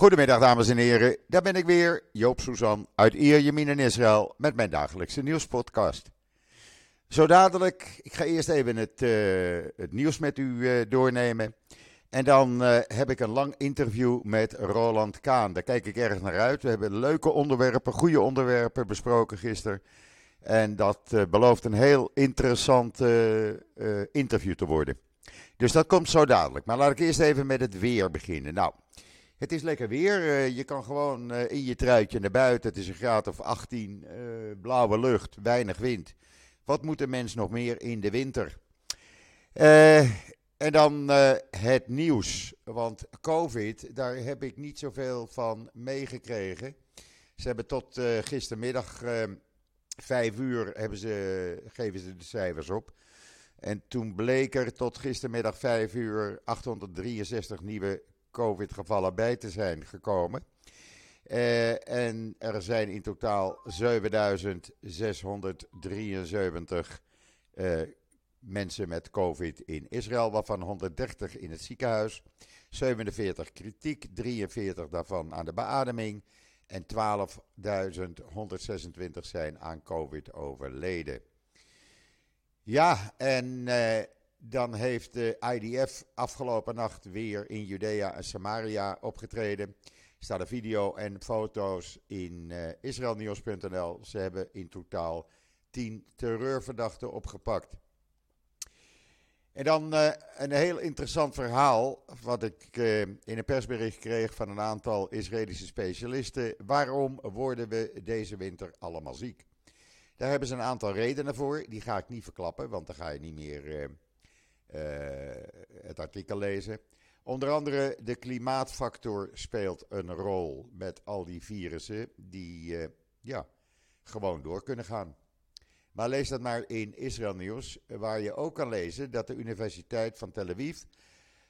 Goedemiddag dames en heren, daar ben ik weer, Joop Suzan uit Ierjemien in Israël met mijn dagelijkse nieuwspodcast. Zo dadelijk, ik ga eerst even het, uh, het nieuws met u uh, doornemen. En dan uh, heb ik een lang interview met Roland Kaan. Daar kijk ik erg naar uit. We hebben leuke onderwerpen, goede onderwerpen besproken gisteren. En dat belooft een heel interessant interview te worden. Dus dat komt zo dadelijk. Maar laat ik eerst even met het weer beginnen. Nou, het is lekker weer. Uh, je kan gewoon uh, in je truitje naar buiten. Het is een graad of 18. Uh, blauwe lucht, weinig wind. Wat moet de mens nog meer in de winter? en dan het nieuws. Want COVID, daar heb ik niet zoveel van meegekregen. Ze hebben tot gistermiddag, vijf uur, hebben ze, geven ze de cijfers op. En toen bleek er tot gistermiddag 5 uur 863 nieuwe COVID-gevallen bij te zijn gekomen. Uh, en er zijn in totaal 7673 uh, mensen met COVID in Israël, waarvan 130 in het ziekenhuis, 47 kritiek, 43 daarvan aan de beademing en 12.126 zijn aan COVID overleden. Ja, en uh, dan heeft de IDF afgelopen nacht weer in Judea en Samaria opgetreden. Er staat een video en foto's in uh, israelnieuws.nl. Ze hebben in totaal 10 terreurverdachten opgepakt. En dan uh, een heel interessant verhaal, wat ik uh, in een persbericht kreeg van een aantal Israëlische specialisten. Waarom worden we deze winter allemaal ziek? Daar hebben ze een aantal redenen voor. Die ga ik niet verklappen, want dan ga je niet meer het artikel lezen. Onder andere de klimaatfactor speelt een rol met al die virussen die uh, ja, gewoon door kunnen gaan. Maar lees dat maar in Israël Nieuws, waar je ook kan lezen dat de Universiteit van Tel Aviv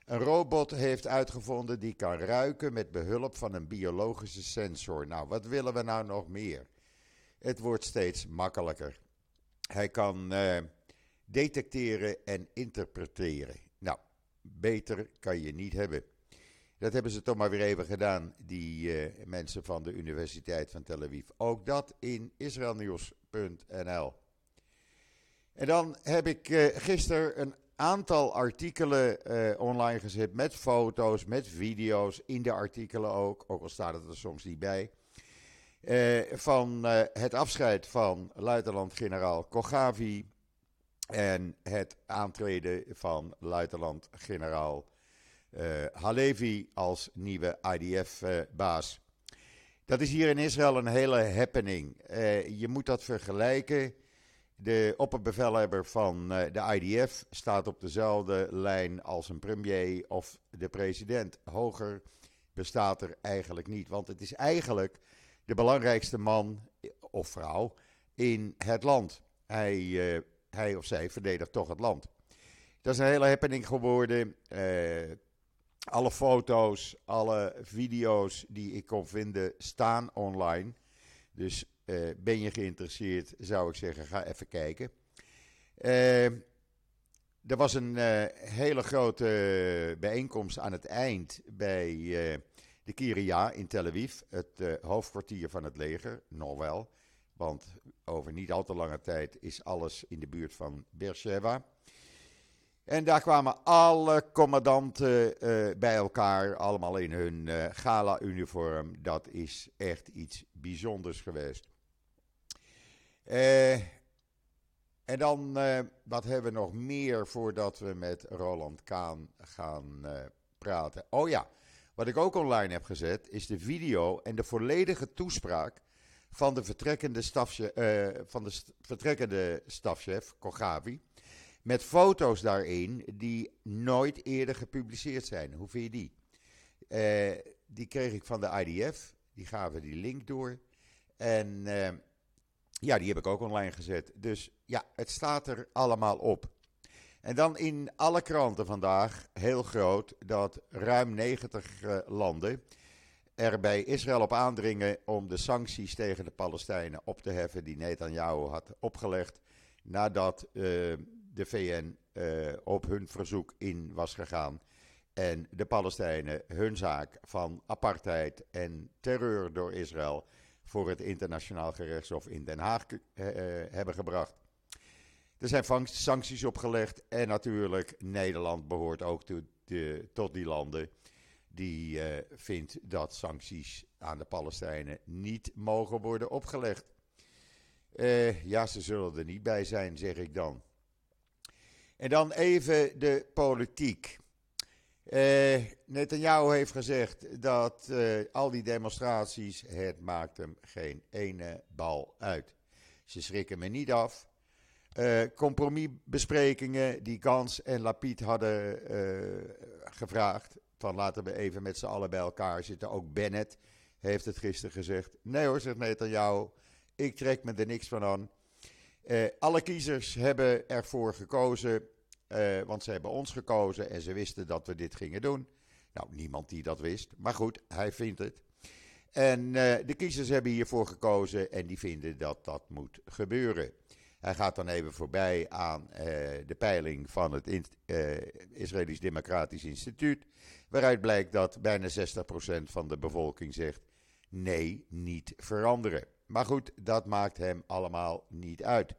een robot heeft uitgevonden die kan ruiken met behulp van een biologische sensor. Nou, wat willen we nou nog meer? Het wordt steeds makkelijker. Hij kan uh, detecteren en interpreteren. Nou, beter kan je niet hebben. Dat hebben ze toch maar weer even gedaan, die uh, mensen van de Universiteit van Tel Aviv. Ook dat in israelnieuws.nl. En dan heb ik uh, gisteren een aantal artikelen uh, online gezet met foto's, met video's, in de artikelen ook, ook al staat het er soms niet bij. Van het afscheid van luitenant-generaal Kogavi en het aantreden van luitenant-generaal uh, Halevi als nieuwe IDF-baas. Dat is hier in Israël een hele happening. je moet dat vergelijken. De opperbevelhebber van de IDF staat op dezelfde lijn als een premier of de president. Hoger bestaat er eigenlijk niet, want het is eigenlijk de belangrijkste man of vrouw in het land. Hij, hij of zij verdedigt toch het land. Dat is een hele happening geworden. Uh, alle foto's, alle video's die ik kon vinden staan online. Dus uh, ben je geïnteresseerd, zou ik zeggen, ga even kijken. er was een hele grote bijeenkomst aan het eind bij de Kiria in Tel Aviv, het hoofdkwartier van het leger, nog wel. Want over niet al te lange tijd is alles in de buurt van Beersheba. En daar kwamen alle commandanten uh, bij elkaar, allemaal in hun uh, gala-uniform. Dat is echt iets bijzonders geweest. en dan, wat hebben we nog meer voordat we met Roland Kaan gaan praten? Oh ja, wat ik ook online heb gezet, is de video en de volledige toespraak van de vertrekkende, stafchef, uh, van de vertrekkende stafchef, Kogavi. Met foto's daarin die nooit eerder gepubliceerd zijn. Hoe vind je die? Uh, die kreeg ik van de IDF. Die gaven die link door. En uh, ja, die heb ik ook online gezet. Dus ja, het staat er allemaal op. En dan in alle kranten vandaag, heel groot, dat ruim 90 uh, landen er bij Israël op aandringen om de sancties tegen de Palestijnen op te heffen die Netanyahu had opgelegd nadat uh, de VN uh, op hun verzoek in was gegaan En de Palestijnen hun zaak van apartheid en terreur door Israël voor het internationaal gerechtshof in Den Haag uh, hebben gebracht. Er zijn sancties opgelegd en natuurlijk Nederland behoort ook tot die landen die uh, vindt dat sancties aan de Palestijnen niet mogen worden opgelegd. Uh, ja, ze zullen er niet bij zijn, zeg ik dan. En dan even de politiek. Uh, Netanyahu heeft gezegd dat al die demonstraties, het maakt hem geen ene bal uit. Ze schrikken me niet af. Uh, compromisbesprekingen die Gans en Lapid hadden gevraagd, van laten we even met z'n allen bij elkaar zitten. Ook Bennett heeft het gisteren gezegd. Nee hoor, zegt Netanyahu, ik trek me er niks van aan. alle kiezers hebben ervoor gekozen uh, want ze hebben ons gekozen en ze wisten dat we dit gingen doen. Nou, niemand die dat wist. Maar goed, hij vindt het. En uh, de kiezers hebben hiervoor gekozen en die vinden dat dat moet gebeuren. Hij gaat dan even voorbij aan de peiling van het Israëlisch Democratisch Instituut. Waaruit blijkt dat bijna 60% van de bevolking zegt: nee, niet veranderen. Maar goed, dat maakt hem allemaal niet uit.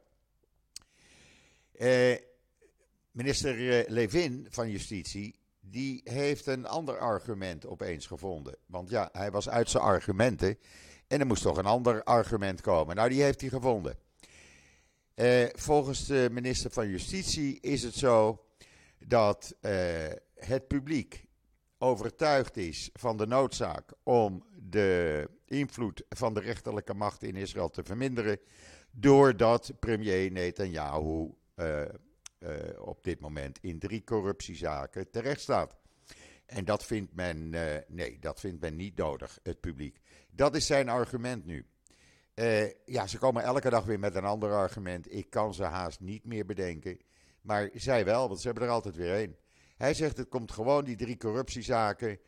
Uh, Minister eh, Levin van Justitie, die heeft een ander argument opeens gevonden. Want ja, hij was uit zijn argumenten en er moest toch een ander argument komen. Nou, die heeft hij gevonden. Eh, volgens de minister van Justitie is het zo dat eh, het publiek overtuigd is van de noodzaak om de invloed van de rechterlijke macht in Israël te verminderen, doordat premier Netanyahu uh, uh, op dit moment in drie corruptiezaken terecht staat. En dat vindt men, uh, nee, dat vindt men niet nodig, het publiek. Dat is zijn argument nu. Ja, ze komen elke dag weer met een ander argument. Ik kan ze haast niet meer bedenken. Maar zij wel, want ze hebben er altijd weer één. Hij zegt het komt gewoon die drie corruptiezaken.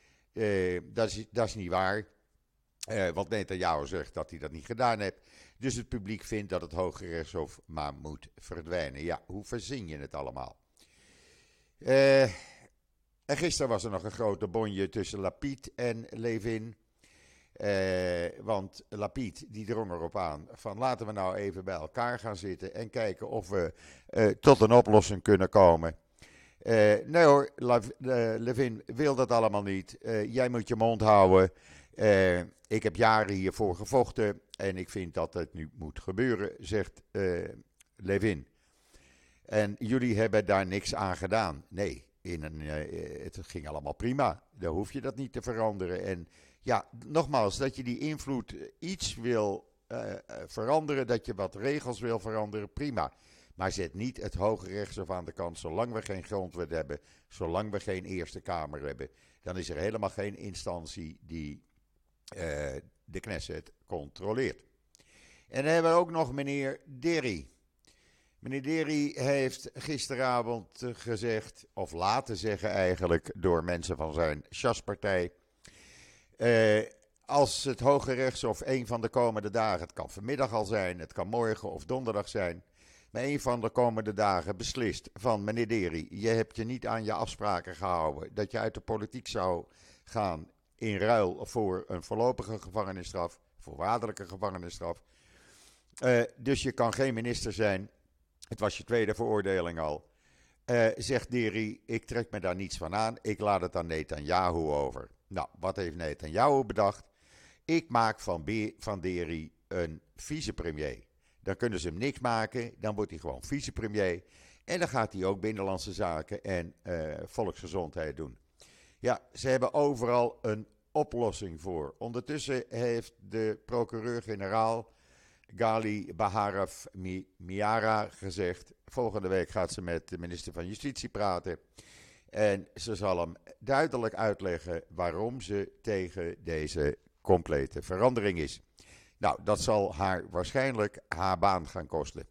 dat, is, dat is niet waar. Uh, want Netanyahu zegt dat hij dat niet gedaan heeft. Dus het publiek vindt dat het Hoge Rechtshof maar moet verdwijnen. Ja, hoe verzin je het allemaal? Uh, en gisteren was er nog een grote bonje tussen Lapid en Levin. Uh, want Lapid die drong erop aan van laten we nou even bij elkaar gaan zitten en kijken of we tot een oplossing kunnen komen. Uh, nee hoor, Levin wil dat allemaal niet. jij moet je mond houden. ik heb jaren hiervoor gevochten. En ik vind dat het nu moet gebeuren, zegt Levin. En jullie hebben daar niks aan gedaan. Nee, in een, het ging allemaal prima. Dan hoef je dat niet te veranderen. En ja, nogmaals, dat je die invloed iets wil veranderen, dat je wat regels wil veranderen, prima. Maar zet niet het Hoge Rechtshof aan de kant. Zolang we geen grondwet hebben, zolang we geen Eerste Kamer hebben, dan is er helemaal geen instantie die de Knesset controleert. En dan hebben we ook nog meneer Derry. Meneer Derry heeft gisteravond eh, gezegd, of laten zeggen eigenlijk, door mensen van zijn Sjaspartij. Uh, als het Hoge Rechtshof een van de komende dagen, het kan vanmiddag al zijn, het kan morgen of donderdag zijn, maar een van de komende dagen beslist van meneer Derry, je hebt je niet aan je afspraken gehouden dat je uit de politiek zou gaan in ruil voor een voorlopige gevangenisstraf, voorwaardelijke gevangenisstraf. Uh, dus je kan geen minister zijn. Het was je tweede veroordeling al. Uh, zegt Deri, ik trek me daar niets van aan. Ik laat het aan Netanyahu over. Nou, wat heeft Netanyahu bedacht? Ik maak van, van Deri een vicepremier. Dan kunnen ze hem niks maken. Dan wordt hij gewoon vicepremier. En dan gaat hij ook binnenlandse zaken en uh, volksgezondheid doen. Ja, ze hebben overal een oplossing voor. Ondertussen heeft de procureur-generaal Gali Baharaf Miara gezegd: volgende week gaat ze met de minister van Justitie praten. En ze zal hem duidelijk uitleggen waarom ze tegen deze complete verandering is. Nou, dat zal haar waarschijnlijk haar baan gaan kosten.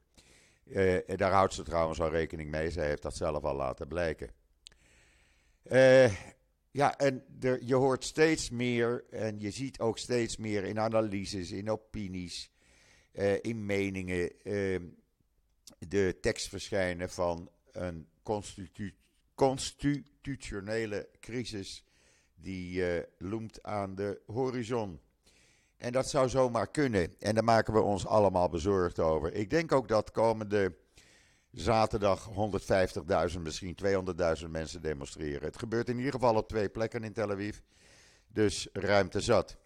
Uh, daar houdt ze trouwens al rekening mee. Zij heeft dat zelf al laten blijken. Uh, ja, en er, je hoort steeds meer en je ziet ook steeds meer in analyses, in opinies, uh, in meningen uh, de tekst verschijnen van een constitu constitutionele crisis die loemt aan de horizon. En dat zou zomaar kunnen. En daar maken we ons allemaal bezorgd over. Ik denk ook dat komende zaterdag 150.000, misschien 200.000 mensen demonstreren. Het gebeurt in ieder geval op twee plekken in Tel Aviv. Dus ruimte zat.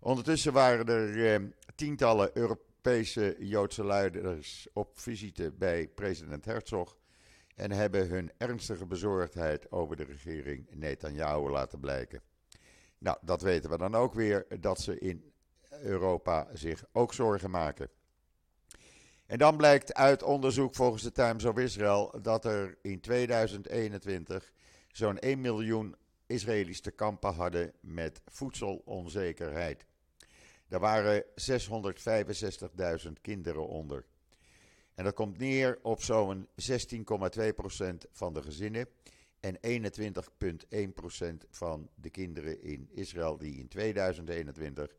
Ondertussen waren er eh, tientallen Europese Joodse leiders op visite bij president Herzog. En hebben hun ernstige bezorgdheid over de regering Netanyahu laten blijken. Nou, dat weten we dan ook weer, dat ze in Europa zich ook zorgen maken. En dan blijkt uit onderzoek volgens de Times of Israel dat er in 2021 zo'n 1 miljoen Israëli's te kampen hadden met voedselonzekerheid. Daar waren 665.000 kinderen onder. En dat komt neer op zo'n 16,2% van de gezinnen en 21,1% van de kinderen in Israël die in 2021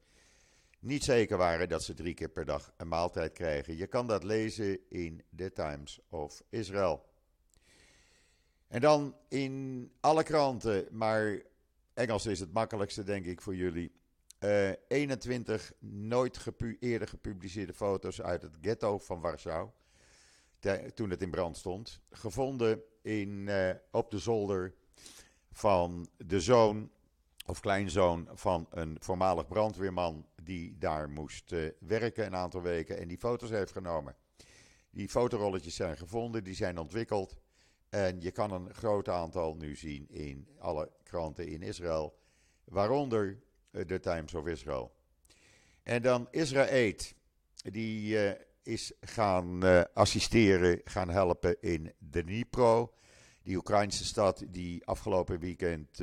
niet zeker waren dat ze drie keer per dag een maaltijd krijgen. Je kan dat lezen in The Times of Israel. En dan in alle kranten, maar Engels is het makkelijkste denk ik voor jullie. 21 eh, nooit eerder gepubliceerde foto's uit het ghetto van Warschau. Toen het in brand stond. Gevonden in, uh, op de zolder van de zoon of kleinzoon van een voormalig brandweerman die daar moest uh, werken een aantal weken en die foto's heeft genomen. Die fotorolletjes zijn gevonden, die zijn ontwikkeld en je kan een groot aantal nu zien in alle kranten in Israël, waaronder uh, de Times of Israel. En dan Israël, die uh, is gaan assisteren, gaan helpen in Dnipro, die Oekraïnse stad die afgelopen weekend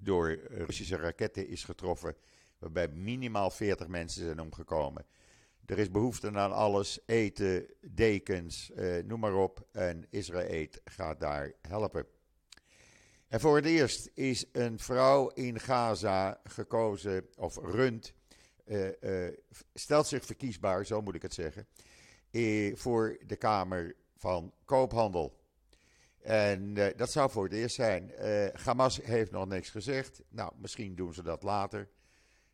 door Russische raketten is getroffen, waarbij minimaal 40 mensen zijn omgekomen. Er is behoefte aan alles, eten, dekens, eh, noem maar op. En Israël gaat daar helpen. En voor het eerst is een vrouw in Gaza gekozen, of rund, uh, uh, stelt zich verkiesbaar, zo moet ik het zeggen, eh, voor de Kamer van Koophandel. En uh, dat zou voor het eerst zijn. Uh, Hamas heeft nog niks gezegd. Nou, misschien doen ze dat later.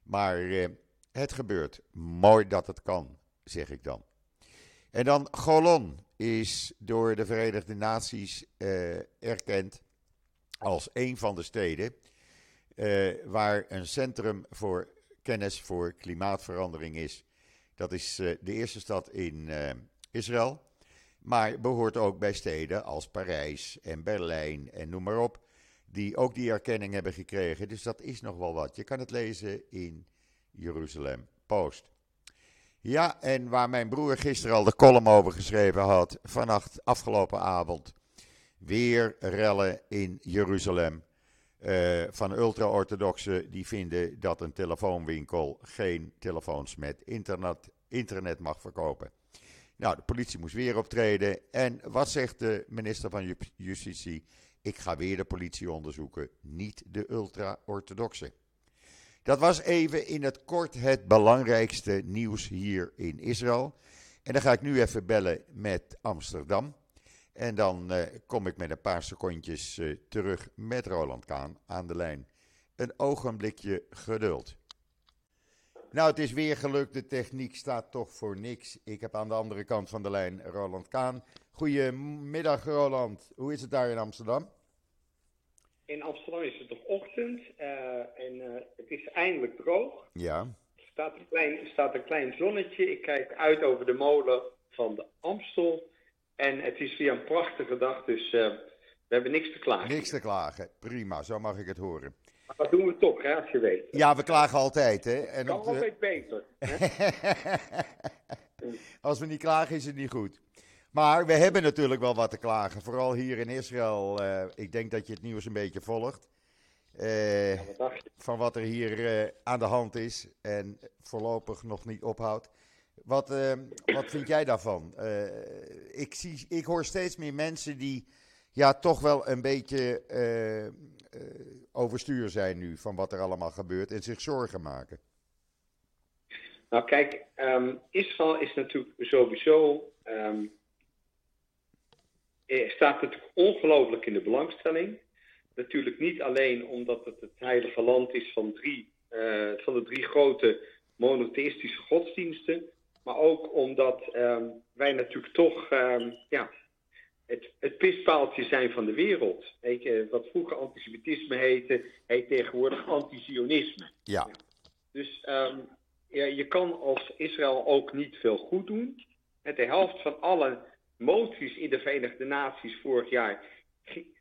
Maar uh, het gebeurt. Mooi dat het kan, zeg ik dan. En dan Golon is door de Verenigde Naties erkend als een van de steden waar een centrum voor kennis voor klimaatverandering is. Dat is de eerste stad in Israël. Maar behoort ook bij steden als Parijs en Berlijn en noem maar op. Die ook die erkenning hebben gekregen. Dus dat is nog wel wat. Je kan het lezen in Jeruzalem Post. Ja, en waar mijn broer gisteren al de column over geschreven had. Vannacht, afgelopen avond. Weer rellen in Jeruzalem. Uh, van ultra-orthodoxen die vinden dat een telefoonwinkel geen telefoons met internet, internet mag verkopen. Nou, de politie moest weer optreden. En wat zegt de minister van Justitie? Ik ga weer de politie onderzoeken, niet de ultra-orthodoxe. Dat was even in het kort het belangrijkste nieuws hier in Israël. En dan ga ik nu even bellen met Amsterdam. En dan uh, kom ik met een paar secondjes uh, terug met Roland Kaan aan de lijn. Een ogenblikje geduld. Nou, het is weer gelukt. De techniek staat toch voor niks. Ik heb aan de andere kant van de lijn Roland Kaan. Goedemiddag, Roland. Hoe is het daar in Amsterdam? In Amsterdam is het nog ochtend uh, en uh, het is eindelijk droog. Ja. Er staat een, klein, staat een klein zonnetje. Ik kijk uit over de molen van de Amstel. En het is weer een prachtige dag, dus uh, we hebben niks te klagen. Niks te klagen. Prima, zo mag ik het horen. Maar dat doen we toch, hè, als je weet. Ja, we klagen altijd, hè. En kan altijd beter. Als we niet klagen, is het niet goed. Maar we hebben natuurlijk wel wat te klagen. Vooral hier in Israël. Uh, ik denk dat je het nieuws een beetje volgt. Uh, ja, wat van wat er hier uh, aan de hand is. En voorlopig nog niet ophoudt. Wat, wat vind jij daarvan? ik, zie, ik hoor steeds meer mensen die ja, toch wel een beetje overstuur zijn nu van wat er allemaal gebeurt en zich zorgen maken? Nou kijk, um, Israël is natuurlijk sowieso um, eh, staat natuurlijk ongelooflijk in de belangstelling. Natuurlijk niet alleen omdat het het heilige land is van, drie, uh, van de drie grote monotheïstische godsdiensten. Maar ook omdat um, wij natuurlijk toch ja, het, het pispaaltje zijn van de wereld. Weet wat vroeger antisemitisme heette, heet tegenwoordig antizionisme. Ja. Dus um, ja, je kan als Israël ook niet veel goed doen. De helft van alle moties in de Verenigde Naties vorig jaar,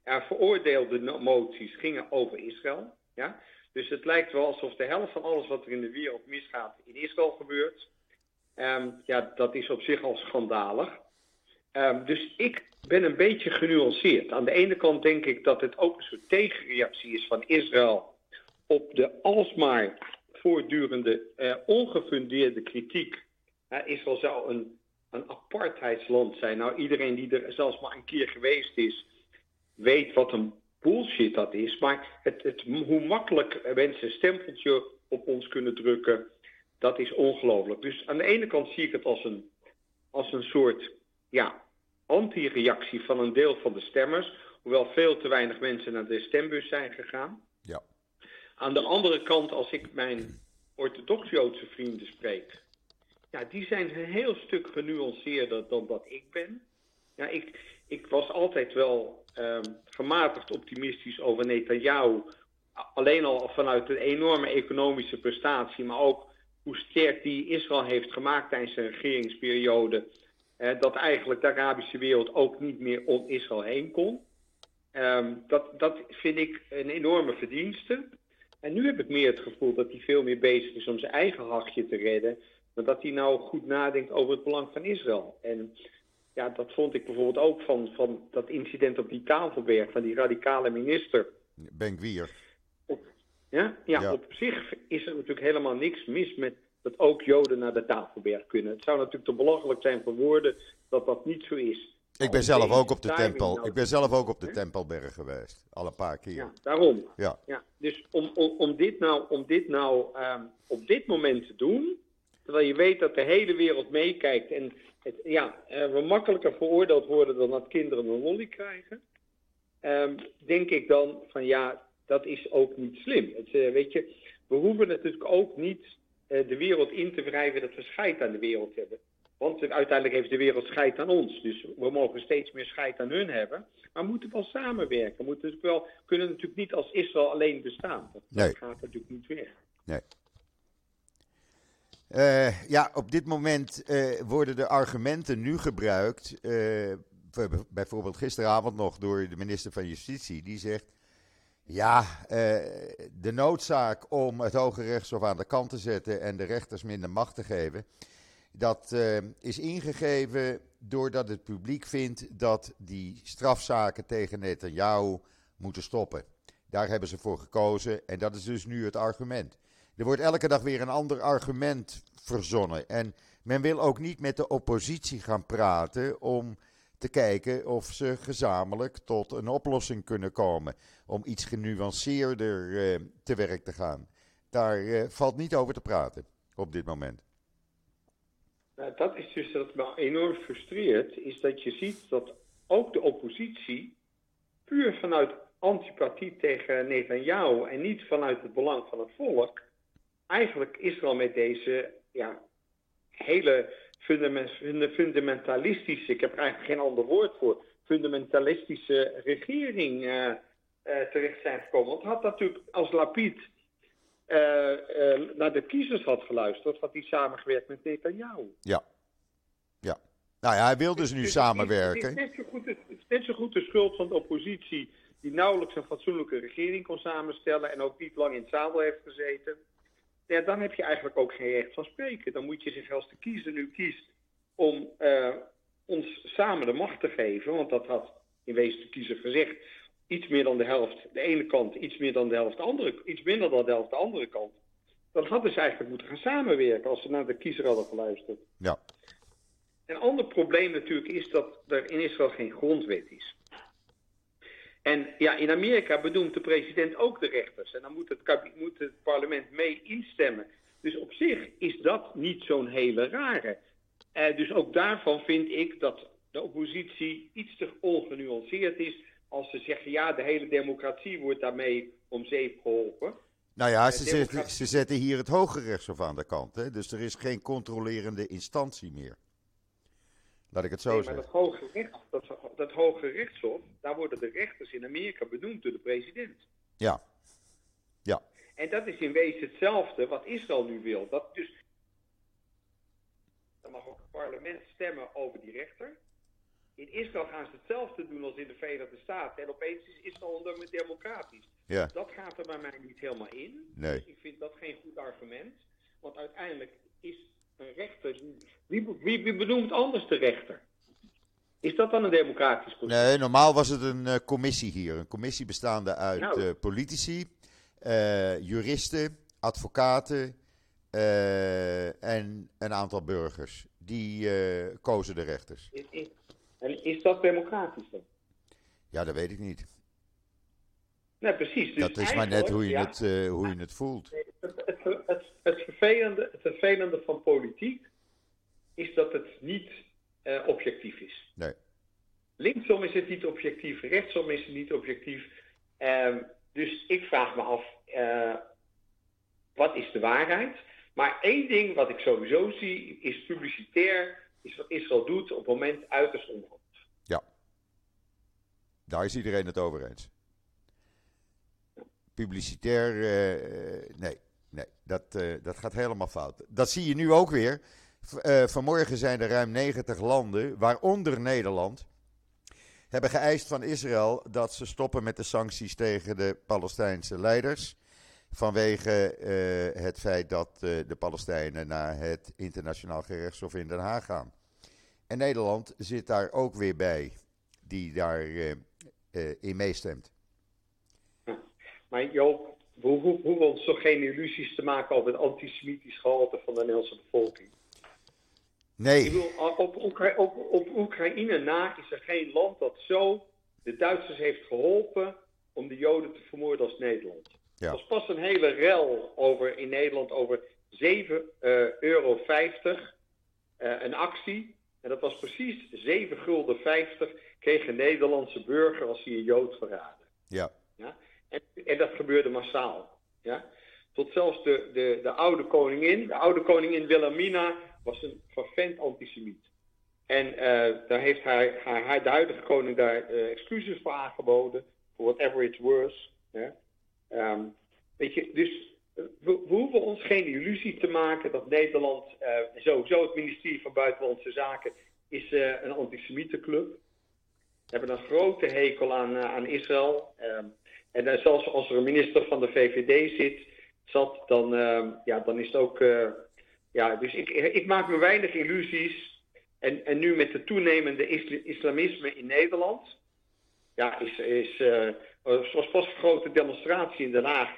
er veroordeelde moties, gingen over Israël. Ja? Dus het lijkt wel alsof de helft van alles wat er in de wereld misgaat in Israël gebeurt. Um, ja, dat is op zich al schandalig. Um, dus ik ben een beetje genuanceerd. Aan de ene kant denk ik dat het ook een soort tegenreactie is van Israël op de alsmaar voortdurende uh, ongefundeerde kritiek. Israël zou een, een apartheidsland zijn. Nou, iedereen die er zelfs maar een keer geweest is, weet wat een bullshit dat is. Maar het, het, hoe makkelijk mensen een stempeltje op ons kunnen drukken, dat is ongelooflijk. Dus aan de ene kant zie ik het als een, als een soort ja, anti-reactie van een deel van de stemmers. Hoewel veel te weinig mensen naar de stembus zijn gegaan. Ja. Aan de andere kant, als ik mijn orthodox-Joodse vrienden spreek, ja, die zijn een heel stuk genuanceerder dan dat ik ben. Ja, ik, ik was altijd wel um, gematigd optimistisch over Netanyahu. Alleen al vanuit een enorme economische prestatie, maar ook hoe sterk die Israël heeft gemaakt tijdens zijn regeringsperiode. Eh, dat eigenlijk de Arabische wereld ook niet meer om Israël heen kon. Um, dat, dat vind ik een enorme verdienste. En nu heb ik meer het gevoel dat hij veel meer bezig is om zijn eigen hachje te redden. Maar dat hij nou goed nadenkt over het belang van Israël. En ja, dat vond ik bijvoorbeeld ook van, van dat incident op die tafelberg van die radicale minister. Ben Gwier. Ja? Ja, ja, op zich is er natuurlijk helemaal niks mis met dat ook Joden naar de tafelberg kunnen. Het zou natuurlijk te belachelijk zijn voor woorden dat dat niet zo is. Ik ben zelf ook op de tempel. Ik ben zelf ook op de Tempelberg geweest, al een paar keer. Ja, daarom. Ja. ja dus om, om, om dit nou, om dit nou um, op dit moment te doen, terwijl je weet dat de hele wereld meekijkt en het, ja, uh, we makkelijker veroordeeld worden dan dat kinderen een lolly krijgen, um, denk ik dan van ja, dat is ook niet slim. Het, uh, weet je, we hoeven natuurlijk ook niet de wereld in te wrijven dat we scheid aan de wereld hebben. Want uiteindelijk heeft de wereld scheid aan ons. Dus we mogen steeds meer scheid aan hun hebben. Maar we moeten wel samenwerken. We moeten natuurlijk wel, kunnen natuurlijk niet als Israël alleen bestaan. Dat nee. gaat natuurlijk niet weg. Nee. Uh, ja, op dit moment uh, worden de argumenten nu gebruikt. Uh, bijvoorbeeld gisteravond nog door de minister van Justitie. Die zegt. Ja, de noodzaak om het Hoge Rechtshof aan de kant te zetten en de rechters minder macht te geven. Dat uh, is ingegeven doordat het publiek vindt dat die strafzaken tegen Netanyahu moeten stoppen. Daar hebben ze voor gekozen en dat is dus nu het argument. Er wordt elke dag weer een ander argument verzonnen. En men wil ook niet met de oppositie gaan praten om te kijken of ze gezamenlijk tot een oplossing kunnen komen. Om iets genuanceerder uh, te werk te gaan. Daar uh, valt niet over te praten op dit moment. Nou, dat is dus wat me enorm frustreert, is dat je ziet dat ook de oppositie puur vanuit antipathie tegen Netanyahu en niet vanuit het belang van het volk, eigenlijk Israël met deze ja, hele fundamentalistische, ik heb er eigenlijk geen ander woord voor, fundamentalistische regering uh, uh, terecht zijn gekomen. Want had natuurlijk als Lapid uh, uh, naar de kiezers had geluisterd, had hij samengewerkt met Netanyahu. Ja. Ja. Nou ja, hij wil dus nu het, samenwerken. Het is, net zo goed, het is net zo goed de schuld van de oppositie, die nauwelijks een fatsoenlijke regering kon samenstellen en ook niet lang in het zadel heeft gezeten. Ja, dan heb je eigenlijk ook geen recht van spreken. Dan moet je zich als de kiezer nu kiest om uh, ons samen de macht te geven, want dat had in wezen de kiezer gezegd iets meer dan de helft de ene kant, iets meer dan de helft de andere, iets minder dan de helft de andere kant. Dan hadden ze eigenlijk moeten gaan samenwerken als ze naar de kiezer hadden geluisterd. Ja. Een ander probleem natuurlijk is dat er in Israël geen grondwet is. En ja, in Amerika bedoelt de president ook de rechters. En dan moet het, moet het parlement mee instemmen. Dus op zich is dat niet zo'n hele rare. Uh, dus ook daarvan vind ik dat de oppositie iets te ongenuanceerd is als ze zeggen, ja, de hele democratie wordt daarmee om zeep geholpen. Nou ja, ze, zetten, ze zetten hier het Hoge Rechtshof aan de kant. Hè? Dus er is geen controlerende instantie meer. Laat ik het zo nee, zeggen. Maar dat hoge, recht, dat, dat hoge rechtshof, daar worden de rechters in Amerika benoemd door de president. Ja. Ja. En dat is in wezen hetzelfde wat Israël nu wil. Dat dus, dan mag ook het parlement stemmen over die rechter. In Israël gaan ze hetzelfde doen als in de Verenigde Staten. En opeens is Israël onder democratisch. Ja. Dat gaat er bij mij niet helemaal in. Nee. Dus ik vind dat geen goed argument. Want uiteindelijk is een rechter. Wie, wie, wie benoemt anders de rechter? Is dat dan een democratisch proces? Nee, normaal was het een uh, commissie hier. Een commissie bestaande uit Nou. uh, politici, uh, juristen, advocaten en een aantal burgers. Die kozen de rechters. Is, is, en is dat democratisch dan? Ja, dat weet ik niet. Nee, precies. Dus dat is maar net hoe je, ja, het, uh, hoe je het voelt. Het, het, het, het, vervelende, het vervelende van politiek is dat het niet uh, objectief is. Nee. Linksom is het niet objectief, rechtsom is het niet objectief. Uh, dus ik vraag me af, uh, wat is de waarheid? Maar één ding wat ik sowieso zie, is publicitair, is wat Israël doet op het moment uiterst onhandig. Ja. Daar is iedereen het over eens publicitair, uh, nee, nee dat, uh, dat gaat helemaal fout. Dat zie je nu ook weer. Uh, vanmorgen zijn er ruim 90 landen, waaronder Nederland, hebben geëist van Israël dat ze stoppen met de sancties tegen de Palestijnse leiders. Vanwege het feit dat de Palestijnen naar het internationaal gerechtshof in Den Haag gaan. En Nederland zit daar ook weer bij, die daarin meestemt. Maar Joop, we hoeven ons toch geen illusies te maken over het antisemitisch gehalte van de Nederlandse bevolking. Nee. Bedoel, op, Oekra op, op Oekraïne na is er geen land dat zo de Duitsers heeft geholpen om de Joden te vermoorden als Nederland. Ja. Er was pas een hele rel over, in Nederland over 7,50 uh, euro uh, een actie. En dat was precies 7 gulden 50 kreeg een Nederlandse burger als hij een Jood verraadde. Ja. ja? En, dat gebeurde massaal. Ja? Tot zelfs de, de, de oude koningin, de oude koningin Wilhelmina, was een vervent antisemiet. En uh, daar heeft haar, haar, haar, de huidige koning daar uh, excuses voor aangeboden, voor whatever it's worth. Um, weet je, dus we, hoeven ons geen illusie te maken dat Nederland, uh, sowieso het ministerie van Buitenlandse Zaken, is een antisemietenclub. We hebben een grote hekel aan, aan Israël. Um, en uh, zelfs als er een minister van de VVD zit, zat, dan, uh, ja, dan is het ook. Uh, ja, dus ik, ik maak me weinig illusies. En, en nu met de toenemende isla islamisme in Nederland. Ja, is. is er was pas een grote demonstratie in Den Haag.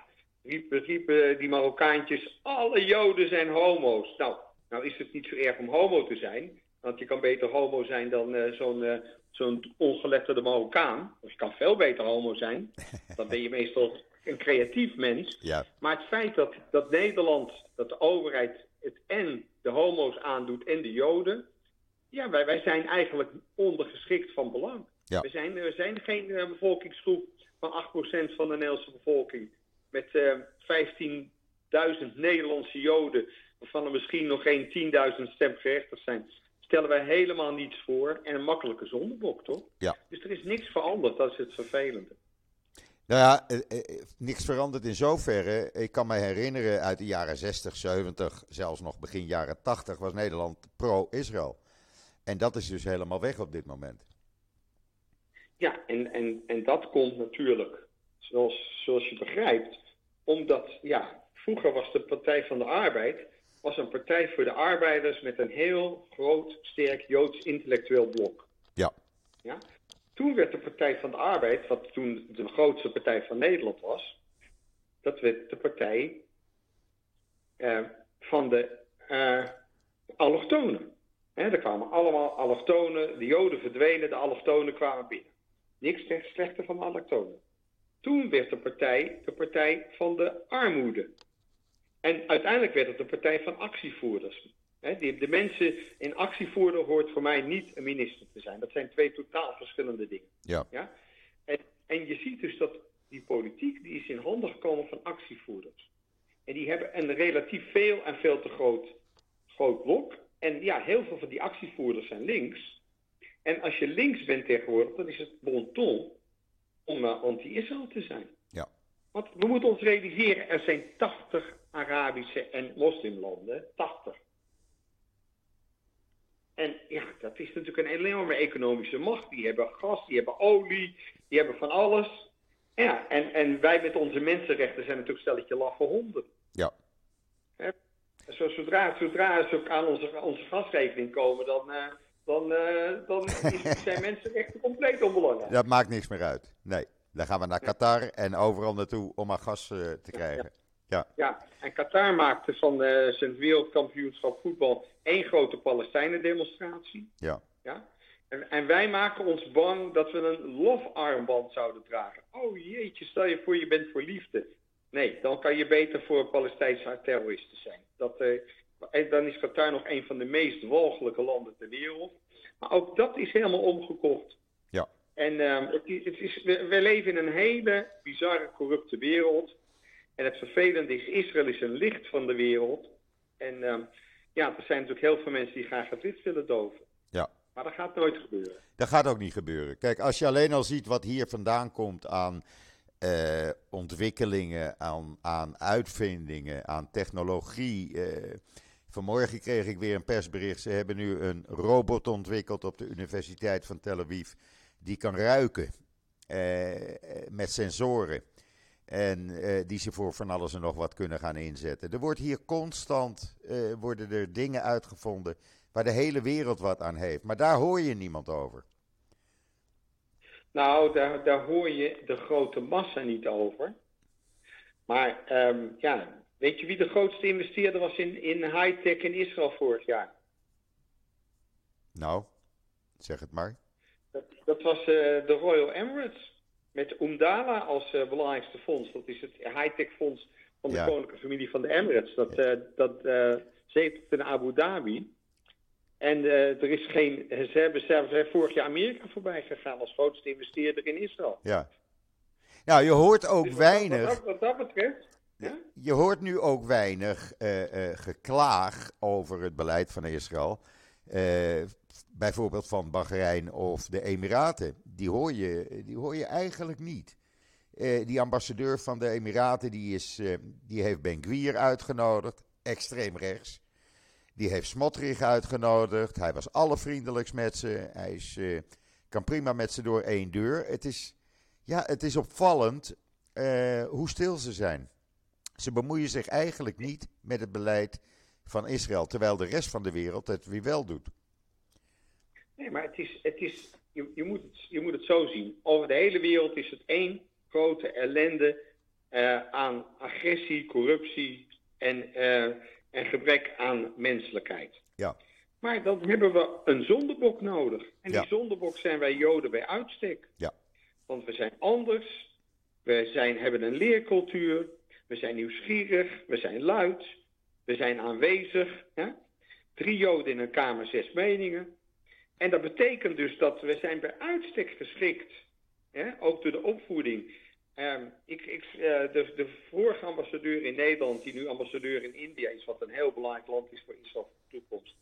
Riepen, riepen die Marokkaantjes: alle Joden zijn homo's. Nou, nou is het niet zo erg om homo te zijn. Want je kan beter homo zijn dan zo'n zo'n ongeletterde Marokkaan. Je kan veel beter homo zijn. Dan ben je meestal een creatief mens. Ja. Maar het feit dat, dat Nederland, dat de overheid het en de homo's aandoet en de Joden. Ja, wij, wij zijn eigenlijk ondergeschikt van belang. Ja. We, zijn, we zijn geen uh, bevolkingsgroep van 8% van de Nederlandse bevolking. Met uh, 15.000 Nederlandse Joden, waarvan er misschien nog geen 10.000 stemgerechtigd zijn stellen wij helemaal niets voor en een makkelijke zondebok, toch? Ja. Dus er is niks veranderd, dat is het vervelende. Nou ja, eh, eh, niks veranderd in zoverre. Ik kan me herinneren uit de jaren 60, 70, zelfs nog begin jaren 80 was Nederland pro-Israël. En dat is dus helemaal weg op dit moment. Ja, en, en, en dat komt natuurlijk, zoals, zoals je begrijpt, omdat, ja, vroeger was de Partij van de Arbeid was een partij voor de arbeiders met een heel groot, sterk Joods intellectueel blok. Ja. ja? Toen werd de Partij van de Arbeid, wat toen de grootste partij van Nederland was, dat werd de partij uh, van de uh, allochtonen. Hè, er kwamen allemaal allochtonen, de Joden verdwenen, de allochtonen kwamen binnen. Niks slechter van de allochtonen. Toen werd de partij de partij van de armoede. En uiteindelijk werd het de partij van actievoerders. de, de mensen in actievoerder hoort voor mij niet een minister te zijn. Dat zijn twee totaal verschillende dingen. Ja. Ja? En, en je ziet dus dat die politiek die is in handen gekomen van actievoerders. En die hebben een relatief veel en veel te groot, groot blok. En ja, heel veel van die actievoerders zijn links. En als je links bent tegenwoordig, dan is het bon ton om uh, anti-Israël te zijn. Want we moeten ons realiseren, er zijn 80 Arabische en moslimlanden. 80. En ja, dat is natuurlijk een enorme economische macht. Die hebben gas, die hebben olie, die hebben van alles. Ja, en, en wij met onze mensenrechten zijn natuurlijk stelletje laffe honden. Ja. Hè? Zo, zodra, zodra ze ook aan onze, onze gasrekening komen, dan, uh, dan, uh, dan is, zijn mensenrechten compleet onbelangrijk. Dat maakt niks meer uit. Nee, dan gaan we naar Qatar en overal naartoe om aan gas uh, te krijgen. Ja. ja, en Qatar maakte van zijn wereldkampioenschap voetbal één grote Palestijnen-demonstratie. Ja. ja? En, en, wij maken ons bang dat we een lofarmband zouden dragen. Oh jeetje, stel je voor je bent voor liefde. Nee, dan kan je beter voor Palestijnse terroristen zijn. Dat, uh, dan is Qatar nog een van de meest walgelijke landen ter wereld. Maar ook dat is helemaal omgekocht. En uh, het het is, we, we, leven in een hele bizarre, corrupte wereld. En het vervelende is, Israël is een licht van de wereld. En uh, ja, er zijn natuurlijk heel veel mensen die graag het licht willen doven. Ja. Maar dat gaat nooit gebeuren. Dat gaat ook niet gebeuren. Kijk, als je alleen al ziet wat hier vandaan komt aan uh, ontwikkelingen, aan, aan uitvindingen, aan technologie. Uh, vanmorgen kreeg ik weer een persbericht. Ze hebben nu een robot ontwikkeld op de Universiteit van Tel Aviv. Die kan ruiken uh, met sensoren. En die ze voor van alles en nog wat kunnen gaan inzetten. Er wordt hier constant worden er dingen uitgevonden waar de hele wereld wat aan heeft. Maar daar hoor je niemand over. Nou, daar, daar hoor je de grote massa niet over. Maar um, ja, weet je wie de grootste investeerder was in, in high-tech in Israël vorig jaar? Nou, zeg het maar. Dat, dat was uh, de Royal Emirates. Met Umdala als uh, belangrijkste fonds. Dat is het high-tech fonds van de ja. koninklijke familie van de Emirates. Dat, uh, dat zit in Abu Dhabi. En er is geen. Ze hebben zelfs vorig jaar Amerika voorbij gegaan als grootste investeerder in Israël. Ja. Nou, je hoort ook dus weinig. Wat, wat, dat betreft. Ja? Je hoort nu ook weinig uh, uh, geklaag over het beleid van Israël. Bijvoorbeeld van Bahrein of de Emiraten. Die hoor je, die hoor je eigenlijk niet. die ambassadeur van de Emiraten die is, die heeft Ben Gwier uitgenodigd, extreem rechts. Die heeft Smotrich uitgenodigd. Hij was allervriendelijkst met ze. Hij is, uh, kan prima met ze door één deur. Het is, ja, het is opvallend hoe stil ze zijn. Ze bemoeien zich eigenlijk niet met het beleid van Israël, terwijl de rest van de wereld het weer wel doet. Nee, maar het is, het is, je, je, moet het, je moet het zo zien. Over de hele wereld is het één grote ellende uh, aan agressie, corruptie en en gebrek aan menselijkheid. Ja. Maar dan hebben we een zondebok nodig. En Ja. die zondebok zijn wij Joden bij uitstek. Ja. Want we zijn anders, we zijn, hebben een leercultuur, we zijn nieuwsgierig, we zijn luid, we zijn aanwezig. Hè? Drie Joden in een kamer, zes meningen. En dat betekent dus dat we zijn bij uitstek geschikt, hè? ook door de opvoeding. Ehm, ik, ik, eh, de, de vorige ambassadeur in Nederland, die nu ambassadeur in India is, wat een heel belangrijk land is voor Israël voor de toekomst.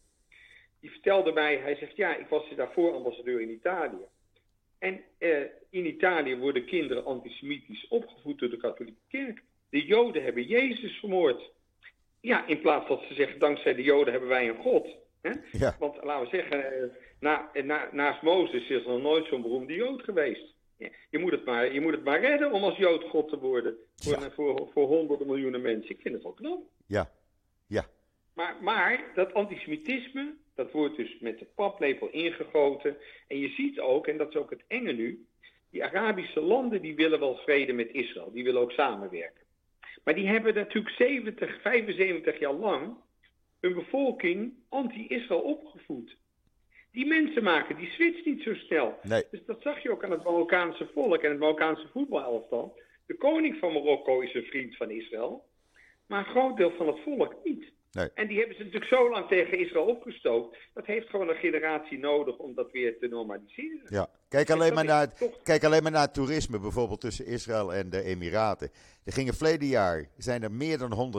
Die vertelde mij, hij zegt ja, ik was daarvoor ambassadeur in Italië. En eh, in Italië worden kinderen antisemitisch opgevoed door de katholieke kerk. De Joden hebben Jezus vermoord. Ja, in plaats dat ze zeggen, dankzij de Joden hebben wij een God. Hè? Ja. Want laten we zeggen, eh, na, na, naast Mozes is er nog nooit zo'n beroemde Jood geweest. Je moet, het maar, je moet het maar redden om als Jood God te worden. Voor, Ja. voor, voor honderden miljoenen mensen. Ik vind het wel knap. Ja, ja, Maar, maar dat antisemitisme, dat wordt dus met de paplepel ingegoten. En je ziet ook, en dat is ook het enge nu, die Arabische landen die willen wel vrede met Israël. Die willen ook samenwerken. Maar die hebben natuurlijk 70, 75 jaar lang hun bevolking anti-Israël opgevoed. Die mensen maken die switch niet zo snel. nee, Dus dat zag je ook aan het Marokkaanse volk en het Marokkaanse voetbalelftal. De koning van Marokko is een vriend van Israël, maar een groot deel van het volk niet. Nee. En die hebben ze natuurlijk zo lang tegen Israël opgestookt. Dat heeft gewoon een generatie nodig om dat weer te normaliseren. Ja. Kijk, alleen maar naar het, kijk alleen maar naar het toerisme, bijvoorbeeld tussen Israël en de Emiraten. Er gingen verleden jaar zijn er meer dan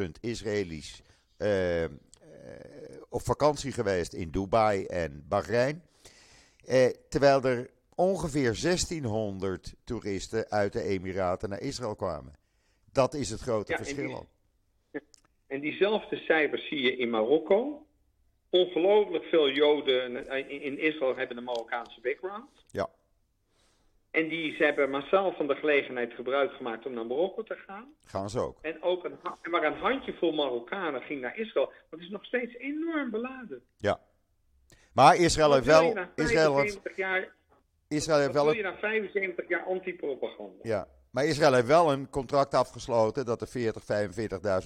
150.000 Israëli's uh, op vakantie geweest in Dubai en Bahrein. Uh, terwijl er ongeveer 1600 toeristen uit de Emiraten naar Israël kwamen. Dat is het grote ja, verschil. En, die, en diezelfde cijfers zie je in Marokko. Ongelooflijk veel Joden in Israël hebben een Marokkaanse background. Ja. En die ze hebben massaal van de gelegenheid gebruik gemaakt om naar Marokko te gaan. Gaan ze ook. En ook een, maar een handjevol Marokkanen ging naar Israël. Dat is nog steeds enorm beladen. Ja. Maar Israël heeft wel. Israël heeft, jaar, Israël heeft wel. Je na 75 jaar antipropaganda? Ja. Maar Israël heeft wel een contract afgesloten dat er 40,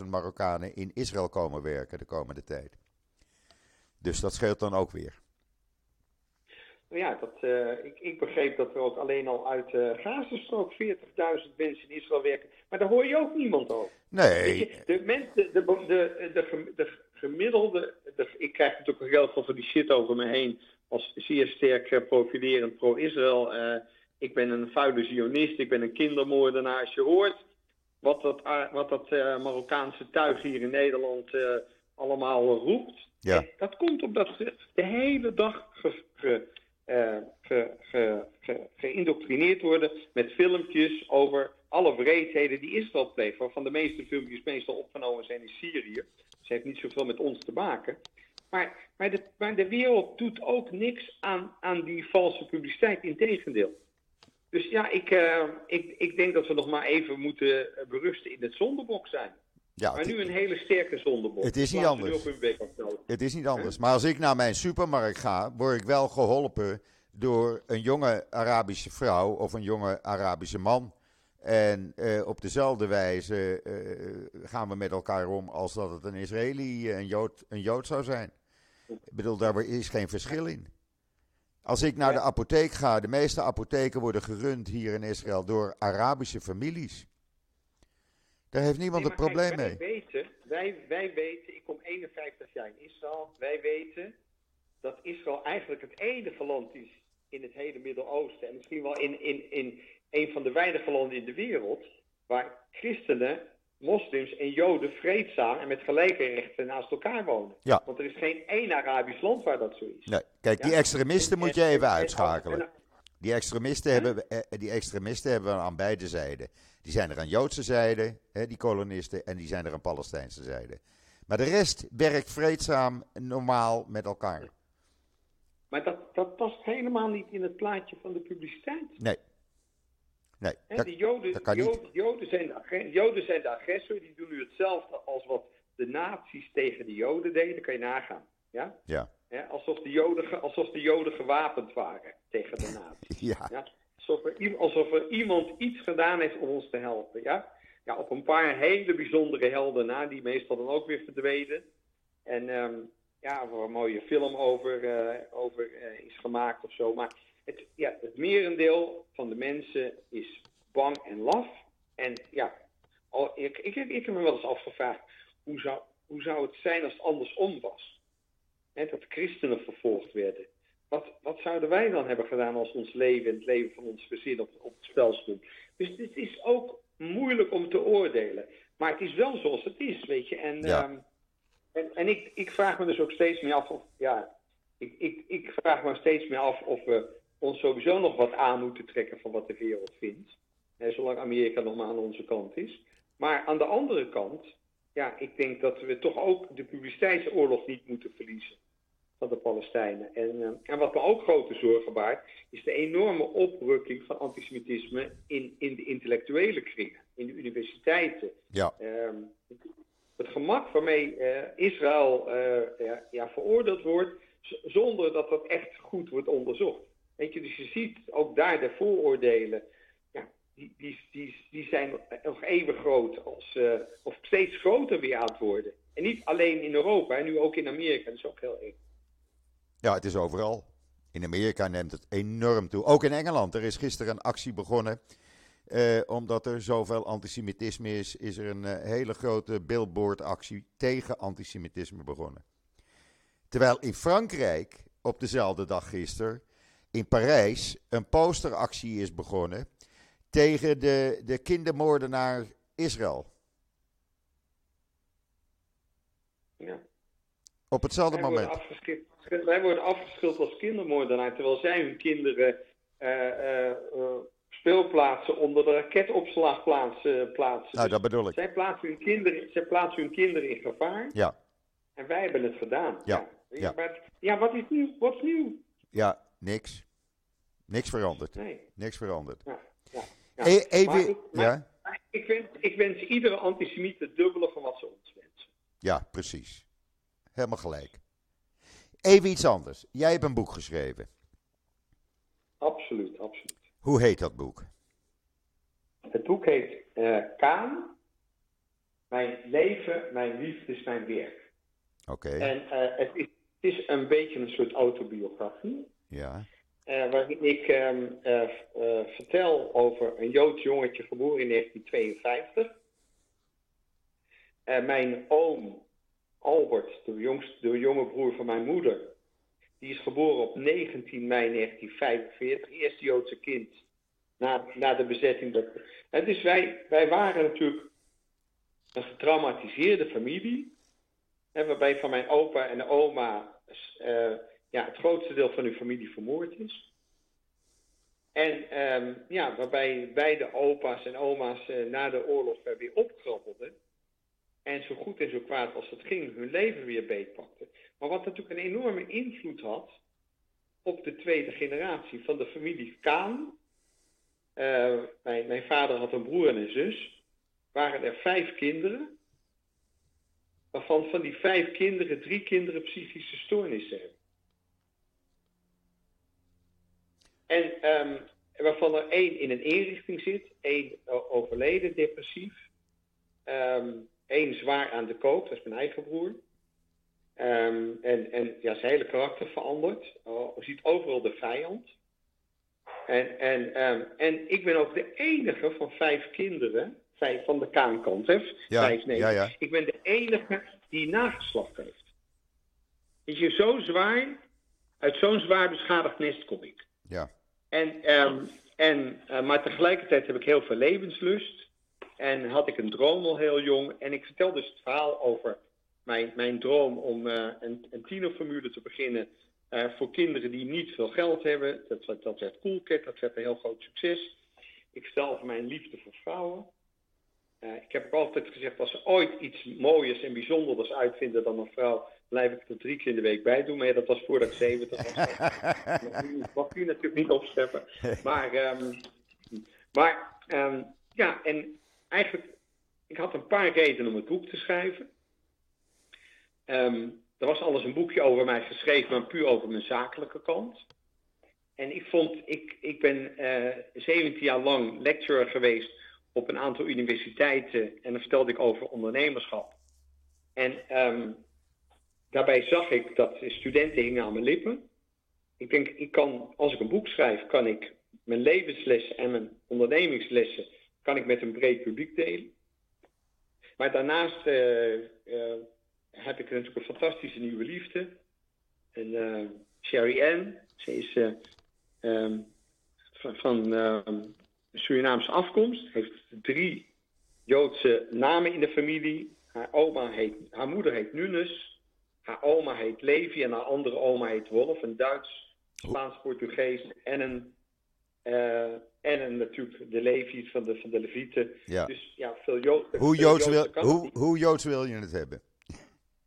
45.000 Marokkanen in Israël komen werken de komende tijd. Dus dat scheelt dan ook weer. Ja, dat, uh, ik, ik, begreep dat er ook alleen al uit de uh, Gazastrook 40.000 mensen in Israël werken. Maar daar hoor je ook niemand over. Nee. Je, de, mensen, de, de, de, de, de gemiddelde. ik krijg natuurlijk ook heel veel van die shit over me heen. Als zeer sterk uh, profilerend pro-Israël. Uh, ik ben een vuile zionist, ik ben een kindermoordenaar. Als je hoort wat dat, wat dat Marokkaanse tuig hier in Nederland allemaal roept. Ja. Dat komt omdat ze de hele dag ge, ge, uh, ge, ge, geïndoctrineerd worden met filmpjes over alle wreedheden die Israël pleegt. Waarvan de meeste filmpjes meestal opgenomen zijn in Syrië. Ze heeft niet zoveel met ons te maken. Maar, maar, de, maar de wereld doet ook niks aan, aan die valse publiciteit. Integendeel. Dus ja, ik, uh, ik, ik denk dat we nog maar even moeten berusten in het zondebok zijn. Ja, maar nu een hele sterke zondebok. Het is niet anders. Het is niet anders. Maar als ik naar mijn supermarkt ga, word ik wel geholpen door een jonge Arabische vrouw of een jonge Arabische man. En uh, op dezelfde wijze uh, gaan we met elkaar om als dat het een Israëli, een Jood, een Jood zou zijn. Ik bedoel, daar is geen verschil in. Als ik naar de apotheek ga, de meeste apotheken worden gerund hier in Israël door Arabische families. Daar heeft niemand nee, een probleem wij mee. Weten, wij, wij weten, ik kom 51 jaar in Israël, wij weten dat Israël eigenlijk het enige land is in het hele Midden-Oosten en misschien wel in, in, in een van de weinige landen in de wereld waar christenen, moslims en joden vreedzaam en met gelijke rechten naast elkaar wonen. Ja. Want er is geen één Arabisch land waar dat zo is. Nee. Kijk, die extremisten En- moet je en- even en- uitschakelen. en- Die extremisten, hebben, eh, die extremisten hebben we aan beide zijden. Die zijn er aan Joodse zijde, hè, die kolonisten, en die zijn er aan Palestijnse zijde. Maar de rest werkt vreedzaam, normaal met elkaar. Maar dat, dat past helemaal niet in het plaatje van de publiciteit. Nee. Nee, Hè, dat, de Joden, dat kan niet. Joden, zijn de, Joden zijn de agressor, die doen nu hetzelfde als wat de nazi's tegen de Joden deden, kan je nagaan. Ja? ja. Hè, alsof, de Joden, alsof de Joden gewapend waren tegen de nazi's. Ja. Ja? Alsof, er, alsof er iemand iets gedaan heeft om ons te helpen. Ja? Ja, op een paar hele bijzondere helden na, die meestal dan ook weer verdwenen. En ehm, ja, waar een mooie film over, eh, over eh, is gemaakt of zo. Maar het, ja, het merendeel van de mensen is bang en laf. En ja, ik, ik, ik heb me wel eens afgevraagd, hoe zou, hoe zou het zijn als het andersom was? Hè, dat christenen vervolgd werden. Wat, wat zouden wij dan hebben gedaan als ons leven en het leven van ons gezin op, op het spel stond? Dus dit is ook moeilijk om te oordelen. Maar het is wel zoals het is, weet je. En, Ja. ehm, en, en ik, ik vraag me dus ook steeds meer af of, ja, ik, ik, ik vraag me steeds meer af of we ons sowieso nog wat aan moeten trekken van wat de wereld vindt. Hè, zolang Amerika nog maar aan onze kant is. Maar aan de andere kant, ja, ik denk dat we toch ook de publiciteitsoorlog niet moeten verliezen van de Palestijnen. En, eh, en wat me ook grote zorgen baart, is de enorme oprukking van antisemitisme in, in de intellectuele kringen, in de universiteiten. Ja. Ehm, het gemak waarmee eh, Israël eh, ja, ja, veroordeeld wordt, zonder dat dat echt goed wordt onderzocht. Weet je, dus je ziet ook daar de vooroordelen, ja, die, die, die, die zijn nog even groot als, of steeds groter weer aan het worden. En niet alleen in Europa, en nu ook in Amerika, dat is ook heel erg. Ja, het is overal. In Amerika neemt het enorm toe. Ook in Engeland. Er is gisteren een actie begonnen Eh, omdat er zoveel antisemitisme is, is er een eh, hele grote billboardactie tegen antisemitisme begonnen. Terwijl in Frankrijk op dezelfde dag gisteren in Parijs een posteractie is begonnen tegen de, de kindermoordenaar Israël. Ja. Op hetzelfde Wij moment. Worden wij worden afgeschild als kindermoordenaar, terwijl zij hun kinderen eh, eh, eh, speelplaatsen onder de raketopslagplaatsen plaatsen. Nou, dat bedoel ik. zij, plaatsen hun kinderen, zij plaatsen hun kinderen in gevaar Ja, en wij hebben het gedaan. Ja, Ja, ja. Maar, ja wat is nieuw? Wat is nieuw? ja, niks. Niks veranderd. Nee. Niks veranderd. Ja, ja, ja. E- even, Maar ik- maar ik, wens, ik wens iedere antisemiet het dubbele van wat ze ons wensen. ja, precies. Helemaal gelijk. Even iets anders. Jij hebt een boek geschreven. Absoluut, absoluut. Hoe heet dat boek? Het boek heet eh Kaan. Mijn leven, mijn liefde is mijn werk. Oké, En eh, het, is, het is een beetje een soort autobiografie. ja. eh, waarin ik ehm, eh, eh, vertel over een Joods jongetje geboren in 1952. Eh, mijn oom Albert, de, jongste, de jonge broer van mijn moeder, die is geboren op 19 mei 1945, eerste Joodse kind na, na de bezetting. En dus wij, wij waren natuurlijk een getraumatiseerde familie, waarbij van mijn opa en oma eh, ja, het grootste deel van uw familie vermoord is. En ehm, ja, waarbij beide opa's en oma's eh, na de oorlog eh, weer opkrabbelden. En zo goed en zo kwaad als het ging, hun leven weer beetpakten. Maar wat natuurlijk een enorme invloed had op de tweede generatie van de familie Kaan. Eh, mijn, mijn vader had een broer en een zus. Waren er vijf kinderen. Waarvan van die vijf kinderen drie kinderen psychische stoornissen hebben. En ehm, waarvan er één in een inrichting zit, één o- overleden, depressief. Ehm, één zwaar aan de koop, dat is mijn eigen broer. Ehm, en, en ja, zijn hele karakter verandert. Je ziet overal de vijand. En, en, ehm, en ik ben ook de enige van vijf kinderen, vijf van de kaankant, hè? Ja, vijf, nee. ja, ja. Ik ben de enige die nageslacht heeft. Weet je, zo zwaar, uit zo'n zwaar beschadigd nest kom ik. Ja, En, ehm, en, eh, maar tegelijkertijd heb ik heel veel levenslust. En had ik een droom al heel jong. En ik vertel dus het verhaal over mijn, mijn droom om eh, een, een tienerformule te beginnen. eh, voor kinderen die niet veel geld hebben. Dat, werd- dat werd Cool Cat, dat werd een heel groot succes. Ik vertel over mijn liefde voor vrouwen. Eh, ik heb ook altijd gezegd, als ze ooit iets mooiers en bijzonders uitvinden dan een vrouw, blijf ik er drie keer in de week bij doen. Maar ja, dat was voordat ik 70 was. nu, mag nu natuurlijk niet opscheppen. Maar, ehm, maar ehm, ja, en eigenlijk, ik had een paar redenen om het boek te schrijven. Ehm, er was alles een boekje over mij geschreven, maar puur over mijn zakelijke kant. En ik vond, ik, ik ben eh 17 jaar lang lecturer geweest op een aantal universiteiten. En dan vertelde ik over ondernemerschap. En ehm, daarbij zag ik dat studenten hingen aan mijn lippen. Ik denk, ik kan, als ik een boek schrijf, kan ik mijn levenslessen en mijn ondernemingslessen kan ik met een breed publiek delen. Maar daarnaast eh, eh, heb ik natuurlijk een fantastische nieuwe liefde. En eh, Sherry Ann, ze is eh, ehm, van, van ehm, Surinaamse afkomst, heeft drie Joodse namen in de familie. Haar, oma heet, haar moeder heet Nunes, haar oma heet Levi en haar andere oma heet Wolf. Een Duits, Spaans-Portugees en een, en een natuurlijk de Levi van de, van de Levieten. ja. Dus ja, veel Jood, Hoe veel Joods, wil, hoe, hoe Joods wil je het hebben?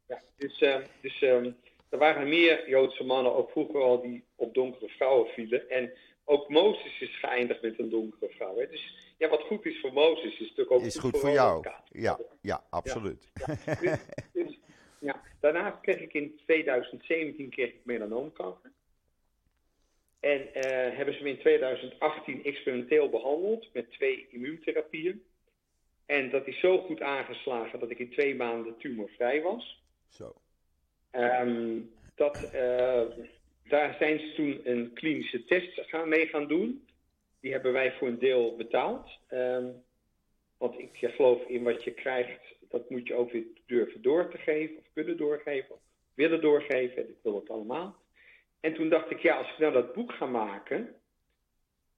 Ja, dus eh, dus ehm, er waren meer Joodse mannen, ook vroeger al, die op donkere vrouwen vielen. En ook Mozes is geëindigd met een donkere vrouw. Hè? Dus ja, wat goed is voor Mozes is natuurlijk ook Is goed voor jou. Ja, ja, absoluut. Dus, dus, ja. Daarnaast kreeg ik in 2017 kreeg ik melanoomkanker. En eh, hebben ze me in 2018 experimenteel behandeld met twee immuuntherapieën. En dat is zo goed aangeslagen dat ik in twee maanden tumorvrij was. Zo. Ehm, dat, eh, daar zijn ze toen een klinische test gaan, mee gaan doen. Die hebben wij voor een deel betaald. Ehm, want ik geloof in wat je krijgt, dat moet je ook weer durven door te geven, of kunnen doorgeven, of willen doorgeven. Ik wil het allemaal. En toen dacht ik, ja, als ik nou dat boek ga maken,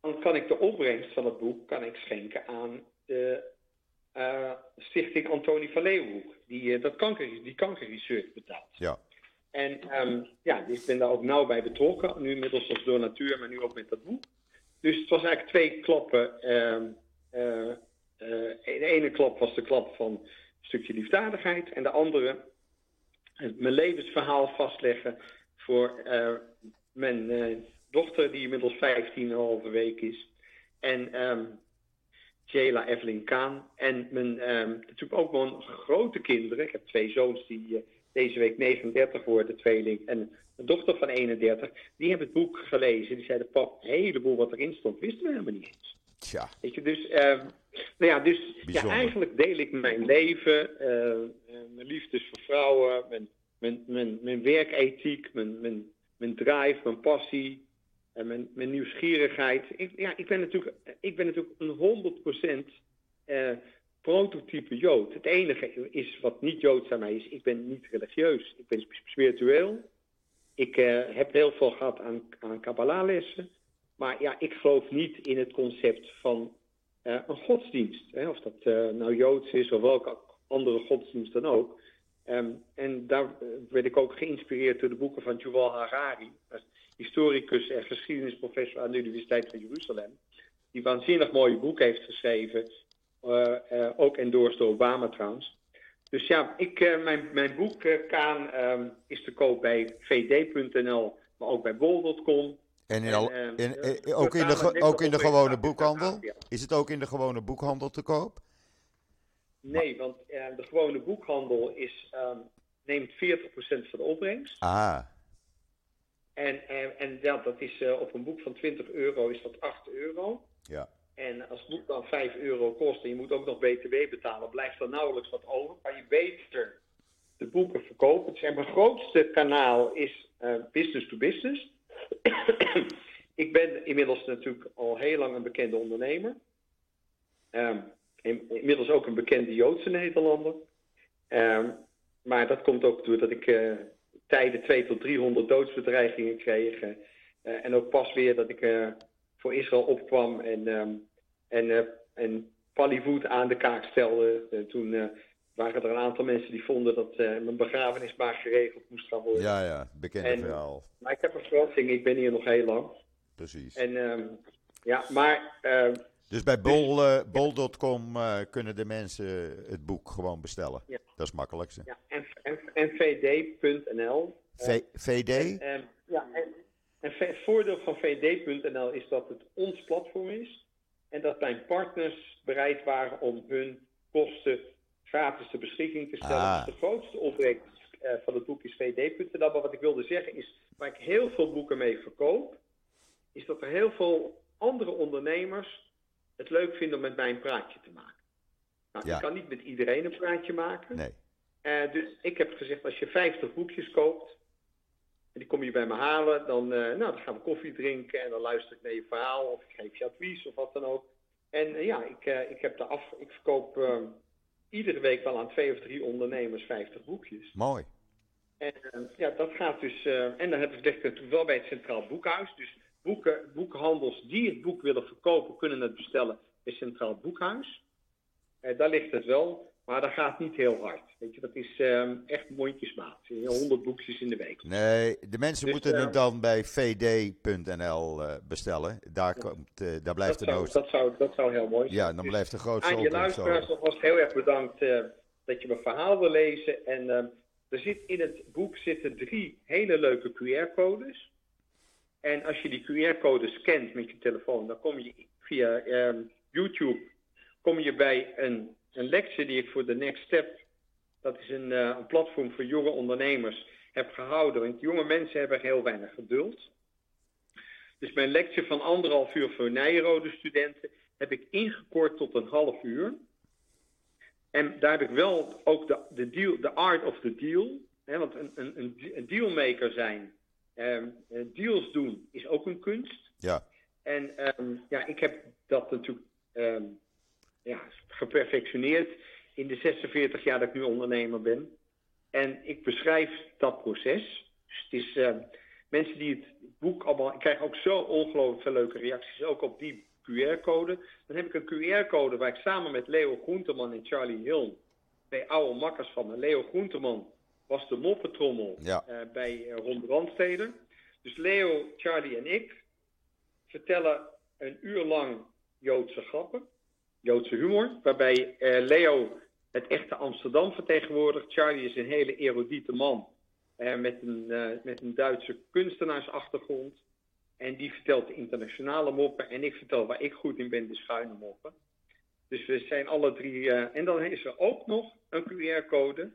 dan kan ik de opbrengst van het boek kan ik schenken aan de uh, Stichting Antonie van Leeuwenhoek, die uh, dat kanker, die kankerresearch betaalt. Ja. En um, ja, ik ben daar ook nauw bij betrokken, nu inmiddels als donateur, maar nu ook met dat boek. Dus het was eigenlijk twee klappen. Uh, de ene klap was de klap van een stukje liefdadigheid en de andere mijn levensverhaal vastleggen voor mijn dochter, die inmiddels 15,5 week is. En um, Jela Evelyn Kaan. En mijn, um, natuurlijk ook mijn grote kinderen. Ik heb twee zoons die uh, deze week 39 worden, tweeling. En een dochter van 31. Die hebben het boek gelezen. Die zeiden, pap, een heleboel wat erin stond, wisten we helemaal niet eens. Tja. Weet je, dus, uh, nou ja, dus ja, eigenlijk deel ik mijn leven, uh, mijn liefdes voor vrouwen, mijn, mijn, mijn, mijn werkethiek, mijn, mijn, mijn drive, mijn passie, en mijn, mijn nieuwsgierigheid. Ik, ja, ik ben natuurlijk, ik ben natuurlijk een 100% uh, prototype Jood. Het enige is wat niet Joods aan mij is, ik ben niet religieus. Ik ben spiritueel. Ik uh, heb heel veel gehad aan, aan Kabbalah-lessen. Maar ja, ik geloof niet in het concept van uh, een godsdienst. Hè? Of dat nou Joods is of welke andere godsdienst dan ook. Um, en daar werd ik ook geïnspireerd door de boeken van Yuval Harari historicus en geschiedenisprofessor aan de Universiteit van Jeruzalem. Die waanzinnig mooie boek heeft geschreven. Uh, uh, ook endorsed door Obama trouwens. Dus ja, ik, uh, mijn, mijn boek Kaan um, is te koop bij vd.nl, maar ook bij bol.com. En, in al, in, ook, in de, ook in de gewone boekhandel? Is het ook in de gewone boekhandel te koop? Nee, want de gewone boekhandel is, um, neemt 40% van de opbrengst. Ah. En, en, en ja, dat is uh, op een boek van 20 euro is dat 8 euro. Ja. En als het boek dan 5 euro kost en je moet ook nog BTW betalen, blijft er nauwelijks wat over. Kan je beter de boeken verkopen. Dus mijn grootste kanaal is uh, business to business. ik ben inmiddels natuurlijk al heel lang een bekende ondernemer. Um, inmiddels ook een bekende Joodse Nederlander. Um, maar dat komt ook doordat ik uh, tijden 2 tot 300 doodsbedreigingen kreeg. Uh, en ook pas weer dat ik voor Israël opkwam en, um, en, en Pallywood aan de kaak stelde. toen waren er een aantal mensen die vonden dat mijn begrafenis maar geregeld moest gaan worden. Ja, ja, bekende en, verhaal. Maar ik heb een verrassing, ik ben hier nog heel lang. Precies. En um, ja, maar... Ehm, dus bij bol.com uh, kunnen de mensen het boek gewoon bestellen. Ja. Dat is makkelijk. Ja, en, en, en vd.nl. VD? En, en, ja, en, en het voordeel van vd.nl is dat het ons platform is. En dat mijn partners bereid waren om hun kosten gratis ter beschikking te stellen. Ah. Dus de grootste opbrengst uh, van het boek is vd.nl. Maar wat ik wilde zeggen is, waar ik heel veel boeken mee verkoop, is dat er heel veel andere ondernemers het leuk vinden om met mij een praatje te maken. Nou, Ja. ik kan niet met iedereen een praatje maken. Nee. Eh, dus ik heb gezegd, als je 50 boekjes koopt, en die kom je bij me halen, dan, eh, nou, dan gaan we koffie drinken en dan luister ik naar je verhaal of ik geef je advies of wat dan ook. En eh, ja, ik, ik, heb de af, ik verkoop eh, iedere week wel aan twee of drie ondernemers 50 boekjes. Mooi. En eh, ja, dat gaat dus. eh, en dan heb ik natuurlijk wel bij het Centraal Boekhuis. Dus boeken, boekhandels die het boek willen verkopen, kunnen het bestellen bij Centraal Boekhuis. Eh, daar ligt het wel, maar dat gaat niet heel hard. Weet je, dat is eh, echt mondjesmaat. 100 boekjes in de week. Nee, de mensen Dus, moeten het dan bij vd.nl eh, bestellen. Daar, komt, daar blijft Dat de zou, nood. dat, zou, dat zou heel mooi zijn. Ja, dan Dus blijft de grootste aan je luisteraars nogmaals heel erg bedankt eh, dat je mijn verhaal wil lezen. En eh, er zit in het boek zitten drie hele leuke QR-codes. En als je die QR-codes scant met je telefoon, dan kom je via eh, YouTube kom je bij een, een lectie die ik voor de Next Step, dat is een, eh, een platform voor jonge ondernemers, heb gehouden. Want jonge mensen hebben heel weinig geduld. Dus mijn lectie van anderhalf uur voor Nijrode studenten heb ik ingekort tot een half uur. En daar heb ik wel ook de, de, deal, de art of the deal. Hè, want een, een, een dealmaker zijn, ehm, eh, deals doen, is ook een kunst. Ja, En ehm, ja, ik heb dat natuurlijk ehm, ja, geperfectioneerd in de 46 jaar dat ik nu ondernemer ben. En ik beschrijf dat proces. Dus het is mensen die het boek allemaal. Ik krijg ook zo ongelooflijk veel leuke reacties, ook op die QR-code. Dan heb ik een QR-code waar ik samen met Leo Groenteman en Charlie Hill, twee oude makkers van me. Leo Groenteman was de moppetrommel Ja. eh, bij uh, Ron Brandsteder. Dus Leo, Charlie en ik vertellen een uur lang Joodse grappen, Joodse humor, waarbij eh, Leo het echte Amsterdam vertegenwoordigt. Charlie is een hele erudite man eh, met, een, eh, met een Duitse kunstenaarsachtergrond. En die vertelt de internationale moppen en ik vertel waar ik goed in ben, de schuine moppen. Dus we zijn alle drie. eh, en dan is er ook nog een QR-code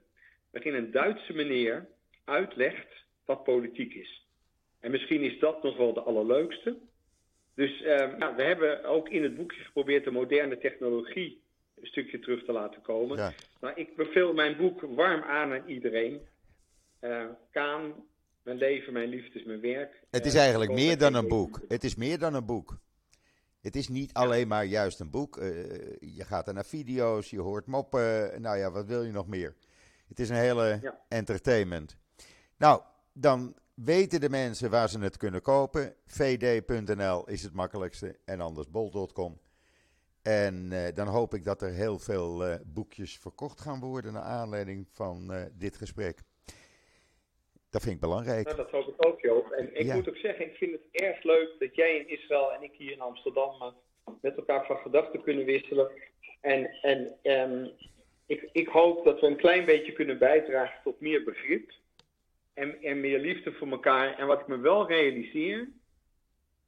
waarin een Duitse meneer uitlegt wat politiek is. En misschien is dat nog wel de allerleukste. Dus eh, ja, we hebben ook in het boekje geprobeerd de moderne technologie een stukje terug te laten komen. Ja. Maar ik beveel mijn boek warm aan aan iedereen. Eh, Kaan, mijn leven, mijn liefde is mijn werk. Het is Eh, eigenlijk meer dan een boek. Het is meer dan een boek. Het is niet alleen maar juist een boek. Eh, je gaat er naar video's, je hoort moppen. Nou ja, wat wil je nog meer? Het is een hele Ja. entertainment. Nou, dan weten de mensen waar ze het kunnen kopen. vd.nl is het makkelijkste en anders bol.com. En eh, dan hoop ik dat er heel veel eh, boekjes verkocht gaan worden naar aanleiding van eh, dit gesprek. Dat vind ik belangrijk. Nou, dat hoop ik ook, Joop. En ik Ja. moet ook zeggen, ik vind het erg leuk dat jij in Israël en ik hier in Amsterdam met elkaar van gedachten kunnen wisselen. En, en ehm, ik, ik hoop dat we een klein beetje kunnen bijdragen tot meer begrip en, en meer liefde voor elkaar. En wat ik me wel realiseer,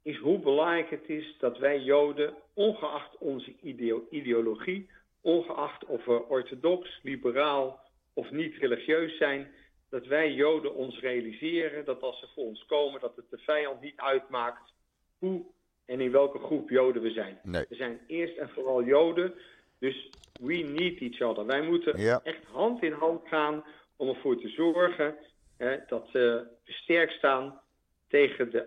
is hoe belangrijk het is dat wij Joden, ongeacht onze ideo- ideologie, ongeacht of we orthodox, liberaal of niet religieus zijn, dat wij Joden ons realiseren dat als ze voor ons komen, dat het de vijand niet uitmaakt hoe en in welke groep Joden we zijn. Nee. We zijn eerst en vooral Joden, dus we need each other. Wij moeten Ja. echt hand in hand gaan om ervoor te zorgen hè, dat we sterk staan tegen de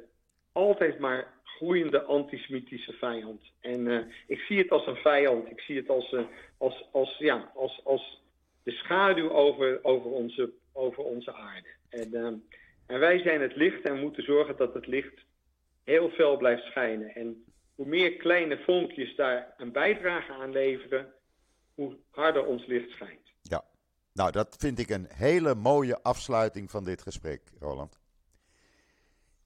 altijd maar groeiende antisemitische vijand. En eh, ik zie het als een vijand. Ik zie het als, eh, als, als, ja, als, als de schaduw over, over, onze, over onze aarde. En, eh, en wij zijn het licht en moeten zorgen dat het licht heel fel blijft schijnen. En hoe meer kleine vonkjes daar een bijdrage aan leveren, hoe harder ons licht schijnt. Ja, nou dat vind ik een hele mooie afsluiting van dit gesprek, Roland.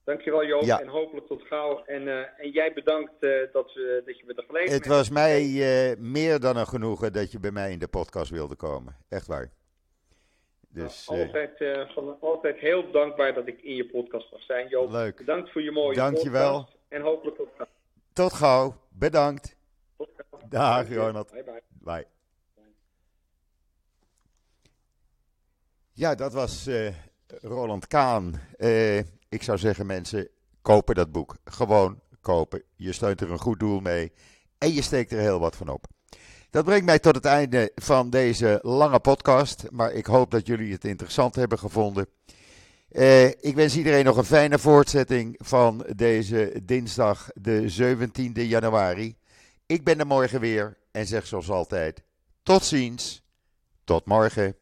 Dankjewel Joop Ja. en hopelijk tot gauw. En, eh, en jij bedankt eh, dat, we, dat je me de gelegenheid Het was mij eh, meer dan een genoegen dat je bij mij in de podcast wilde komen. Echt waar. Dus eh, altijd, van, altijd heel dankbaar dat ik in je podcast mag zijn, Joop. Leuk. Bedankt voor je mooie Dankjewel. podcast. En hopelijk tot gauw. tot gauw. Bedankt. Tot gauw. Dag. Ronald. Bye bye. Bye. Ja, dat was eh, Roland Kaan. Eh, ik zou zeggen, mensen, kopen dat boek. Gewoon kopen. Je steunt er een goed doel mee. En je steekt er heel wat van op. Dat brengt mij tot het einde van deze lange podcast. Maar ik hoop dat jullie het interessant hebben gevonden. Eh, ik wens iedereen nog een fijne voortzetting van deze dinsdag, de 17e januari. Ik ben er morgen weer en zeg zoals altijd: tot ziens, tot morgen.